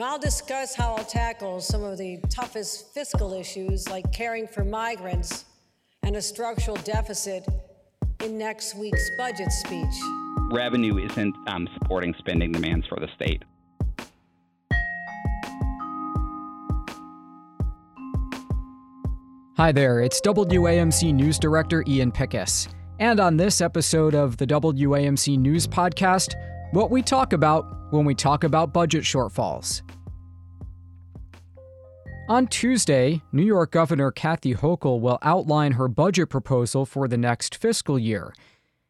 I'll discuss how I'll tackle some of the toughest fiscal issues like caring for migrants and a structural deficit in next week's budget speech. Revenue isn't um, supporting spending demands for the state. Hi there, it's WAMC News Director Ian Pickus. And on this episode of the WAMC News Podcast, what we talk about when we talk about budget shortfalls. On Tuesday, New York Governor Kathy Hochul will outline her budget proposal for the next fiscal year,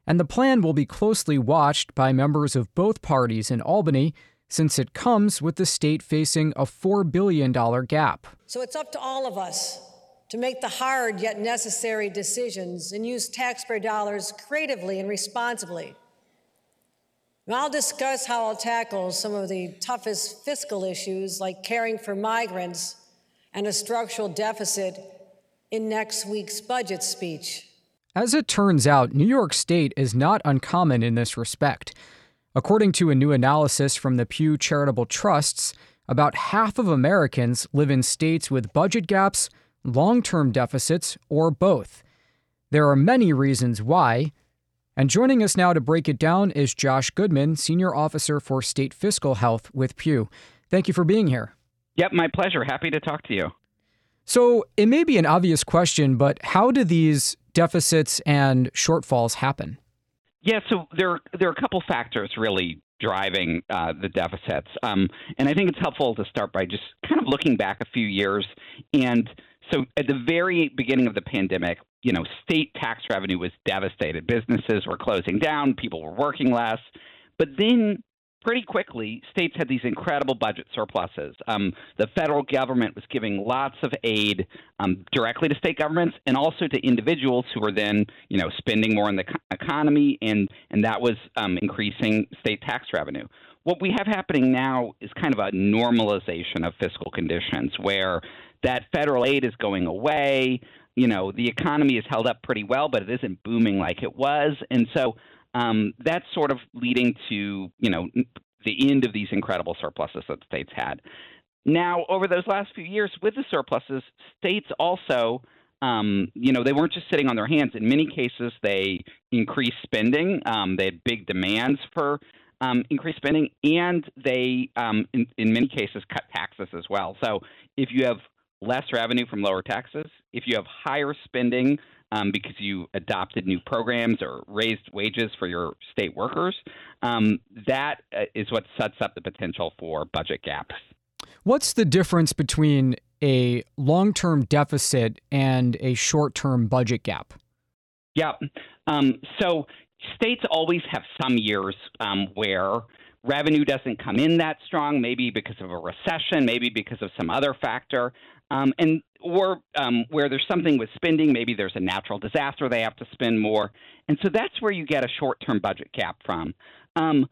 and the plan will be closely watched by members of both parties in Albany since it comes with the state facing a $4 billion gap. So it's up to all of us to make the hard yet necessary decisions and use taxpayer dollars creatively and responsibly and I'll discuss how I'll tackle some of the toughest fiscal issues like caring for migrants and a structural deficit in next week's budget speech. As it turns out, New York State is not uncommon in this respect. According to a new analysis from the Pew Charitable Trusts, about half of Americans live in states with budget gaps, long term deficits, or both. There are many reasons why, and joining us now to break it down is Josh Goodman, Senior Officer for State Fiscal Health with Pew. Thank you for being here. Yep, my pleasure. Happy to talk to you. So, it may be an obvious question, but how do these deficits and shortfalls happen? Yeah, so there there are a couple factors really driving uh, the deficits, um, and I think it's helpful to start by just kind of looking back a few years. And so, at the very beginning of the pandemic, you know, state tax revenue was devastated. Businesses were closing down, people were working less. But then pretty quickly, states had these incredible budget surpluses. Um, the federal government was giving lots of aid um, directly to state governments and also to individuals who were then, you know, spending more in the economy, and and that was um, increasing state tax revenue. What we have happening now is kind of a normalization of fiscal conditions, where that federal aid is going away you know, the economy is held up pretty well, but it isn't booming like it was. And so um, that's sort of leading to, you know, the end of these incredible surpluses that states had. Now, over those last few years with the surpluses, states also, um, you know, they weren't just sitting on their hands. In many cases, they increased spending. Um, they had big demands for um, increased spending, and they, um, in, in many cases, cut taxes as well. So if you have less revenue from lower taxes, if you have higher spending um, because you adopted new programs or raised wages for your state workers, um, that uh, what sets up the potential for budget gaps. What's the difference between a long term deficit and a short term budget gap? Yeah. Um, so states always have some years um, where revenue doesn't come in that strong, maybe because of a recession, maybe because of some other factor. Um, and or um, where there's something with spending, maybe there's a natural disaster, they have to spend more, and so that's where you get a short-term budget cap from. Um,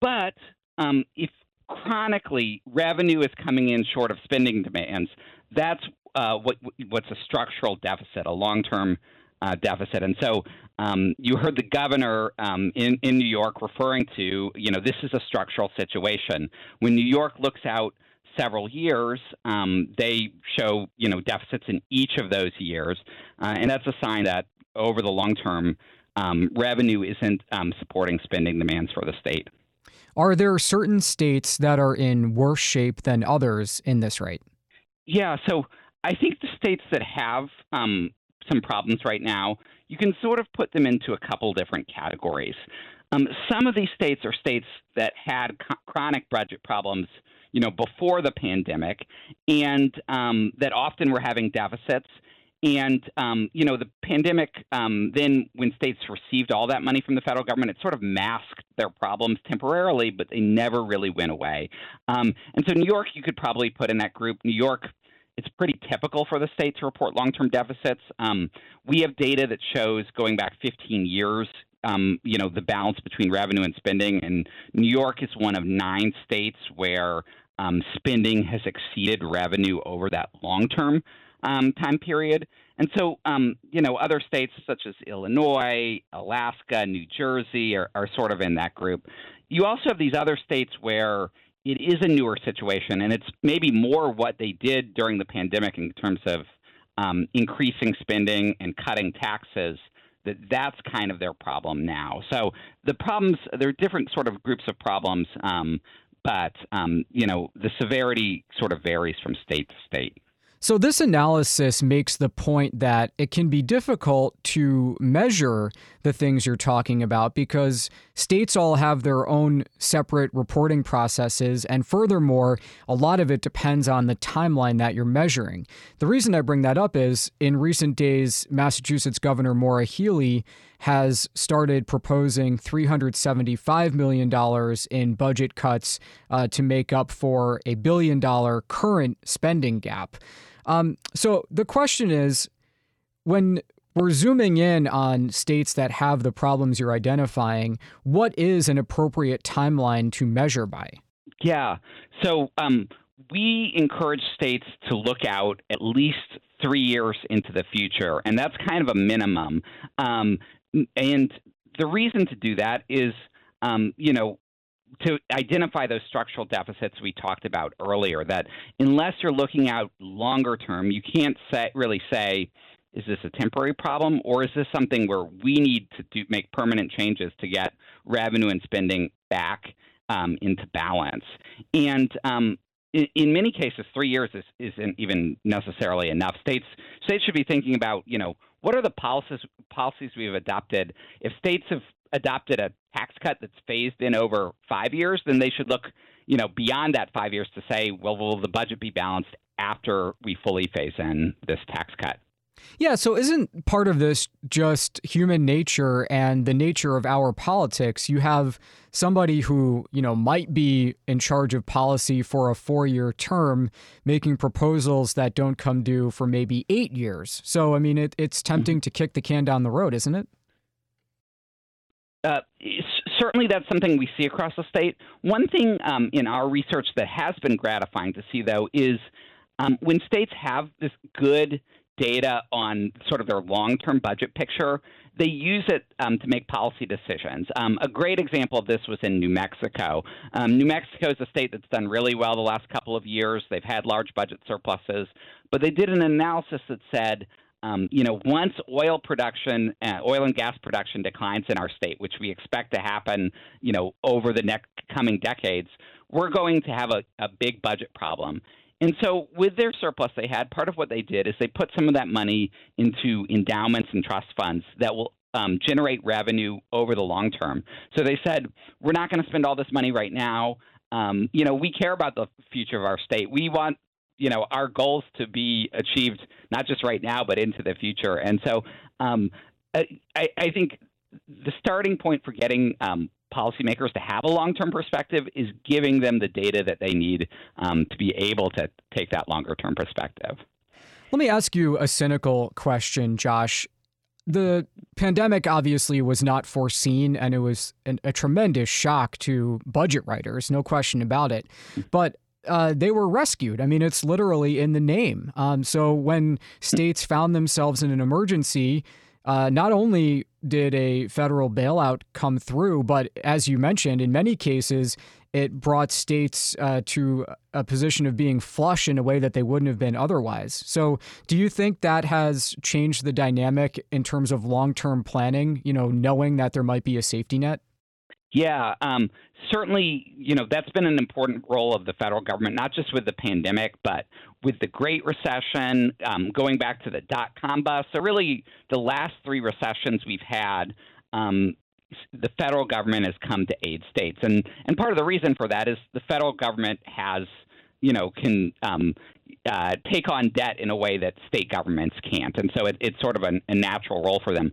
but um, if chronically revenue is coming in short of spending demands, that's uh, what what's a structural deficit, a long-term uh, deficit. And so um, you heard the governor um, in, in New York referring to, you know, this is a structural situation. When New York looks out several years, um, they show you know deficits in each of those years, uh, and that's a sign that over the long term, um, revenue isn't um, supporting spending demands for the state. Are there certain states that are in worse shape than others in this rate? Yeah, so I think the states that have um, some problems right now, you can sort of put them into a couple different categories. Um, some of these states are states that had chronic budget problems you know, before the pandemic, and um, that often were having deficits. And um, you know, the pandemic. Um, then, when states received all that money from the federal government, it sort of masked their problems temporarily, but they never really went away. Um, and so, New York, you could probably put in that group. New York it's pretty typical for the state to report long-term deficits. Um, we have data that shows going back 15 years, um, you know, the balance between revenue and spending. And New York is one of nine states where um, spending has exceeded revenue over that long-term um, time period. And so, um, you know, other states such as Illinois, Alaska, New Jersey are, are sort of in that group. You also have these other states where it is a newer situation, and it's maybe more what they did during the pandemic in terms of um, increasing spending and cutting taxes. That that's kind of their problem now. So the problems there are different sort of groups of problems, um, but um, you know the severity sort of varies from state to state. So, this analysis makes the point that it can be difficult to measure the things you're talking about because states all have their own separate reporting processes. And furthermore, a lot of it depends on the timeline that you're measuring. The reason I bring that up is in recent days, Massachusetts Governor Maura Healey has started proposing $375 million in budget cuts uh, to make up for a billion dollar current spending gap. Um, so the question is when we're zooming in on states that have the problems you're identifying, what is an appropriate timeline to measure by? Yeah. So um, we encourage states to look out at least three years into the future, and that's kind of a minimum. Um, and the reason to do that is, um, you know, to identify those structural deficits we talked about earlier. That unless you're looking out longer term, you can't say, really say, is this a temporary problem or is this something where we need to do, make permanent changes to get revenue and spending back um, into balance? And um, in, in, many cases, three years is, isn't even necessarily enough. States states should be thinking about, you know, what are the policies policies we've adopted? If states have adopted a tax cut that's phased in over five years, then they should look, you know, beyond that five years to say, well, will the budget be balanced after we fully phase in this tax cut? Yeah, so isn't part of this just human nature and the nature of our politics? You have somebody who, you know, might be in charge of policy for a 4-year term making proposals that don't come due for maybe 8 years. So, I mean, it, it's tempting mm-hmm. to kick the can down the road, isn't it? Uh, certainly, that's something we see across the state. One thing um, in our research that has been gratifying to see, though, is um, when states have this good data on sort of their long-term budget picture, they use it um, to make policy decisions. Um, a great example of this was in New Mexico. Um, New Mexico is a state that's done really well the last couple of years. They've had large budget surpluses, but they did an analysis that said um, you know, once oil production, uh, oil and gas production declines in our state, which we expect to happen, you know, over the next coming decades, we're going to have a, a big budget problem. And so, with their surplus they had, part of what they did is they put some of that money into endowments and trust funds that will um, generate revenue over the long term. So they said, we're not going to spend all this money right now. Um, you know, we care about the future of our state. We want you know our goals to be achieved not just right now but into the future. And so um, I, I, think the starting point for getting um, policymakers to have a long-term perspective is giving them the data that they need um, to be able to take that longer-term perspective. Let me ask you a cynical question, Josh. The pandemic obviously was not foreseen, and it was an, a tremendous shock to budget writers, no question about it. But uh, they were rescued. I mean, it's literally in the name. Um, so when states found themselves in an emergency, uh, not only did a federal bailout come through, but as you mentioned, in many cases, it brought states uh, to a position of being flush in a way that they wouldn't have been otherwise. So, do you think that has changed the dynamic in terms of long term planning, you know, knowing that there might be a safety net? Yeah, um, certainly, you know, that's been an important role of the federal government, not just with the pandemic, but with the Great Recession, um, going back to the dot com bust. So, really, the last three recessions we've had, um, the federal government has come to aid states. And, and part of the reason for that is the federal government has, you know, can um, uh, take on debt in a way that state governments can't. And so it, it's sort of a, a natural role for them.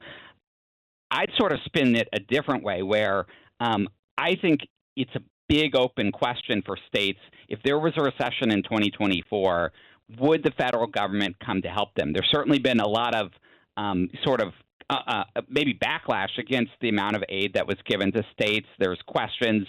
I'd sort of spin it a different way where um, I think it's a big open question for states. If there was a recession in 2024, would the federal government come to help them? There's certainly been a lot of um, sort of uh, uh, maybe backlash against the amount of aid that was given to states. There's questions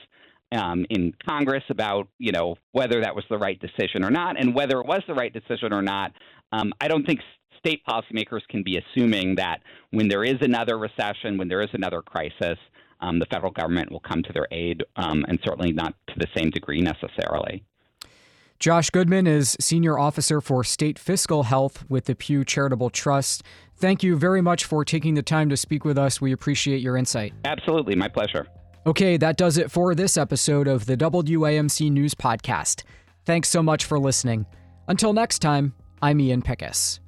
um, in Congress about you know whether that was the right decision or not, and whether it was the right decision or not. Um, I don't think state policymakers can be assuming that when there is another recession, when there is another crisis, um, the federal government will come to their aid, um, and certainly not to the same degree necessarily. Josh Goodman is Senior Officer for State Fiscal Health with the Pew Charitable Trust. Thank you very much for taking the time to speak with us. We appreciate your insight. Absolutely, my pleasure. Okay, that does it for this episode of the WAMC News Podcast. Thanks so much for listening. Until next time, I'm Ian Pickus.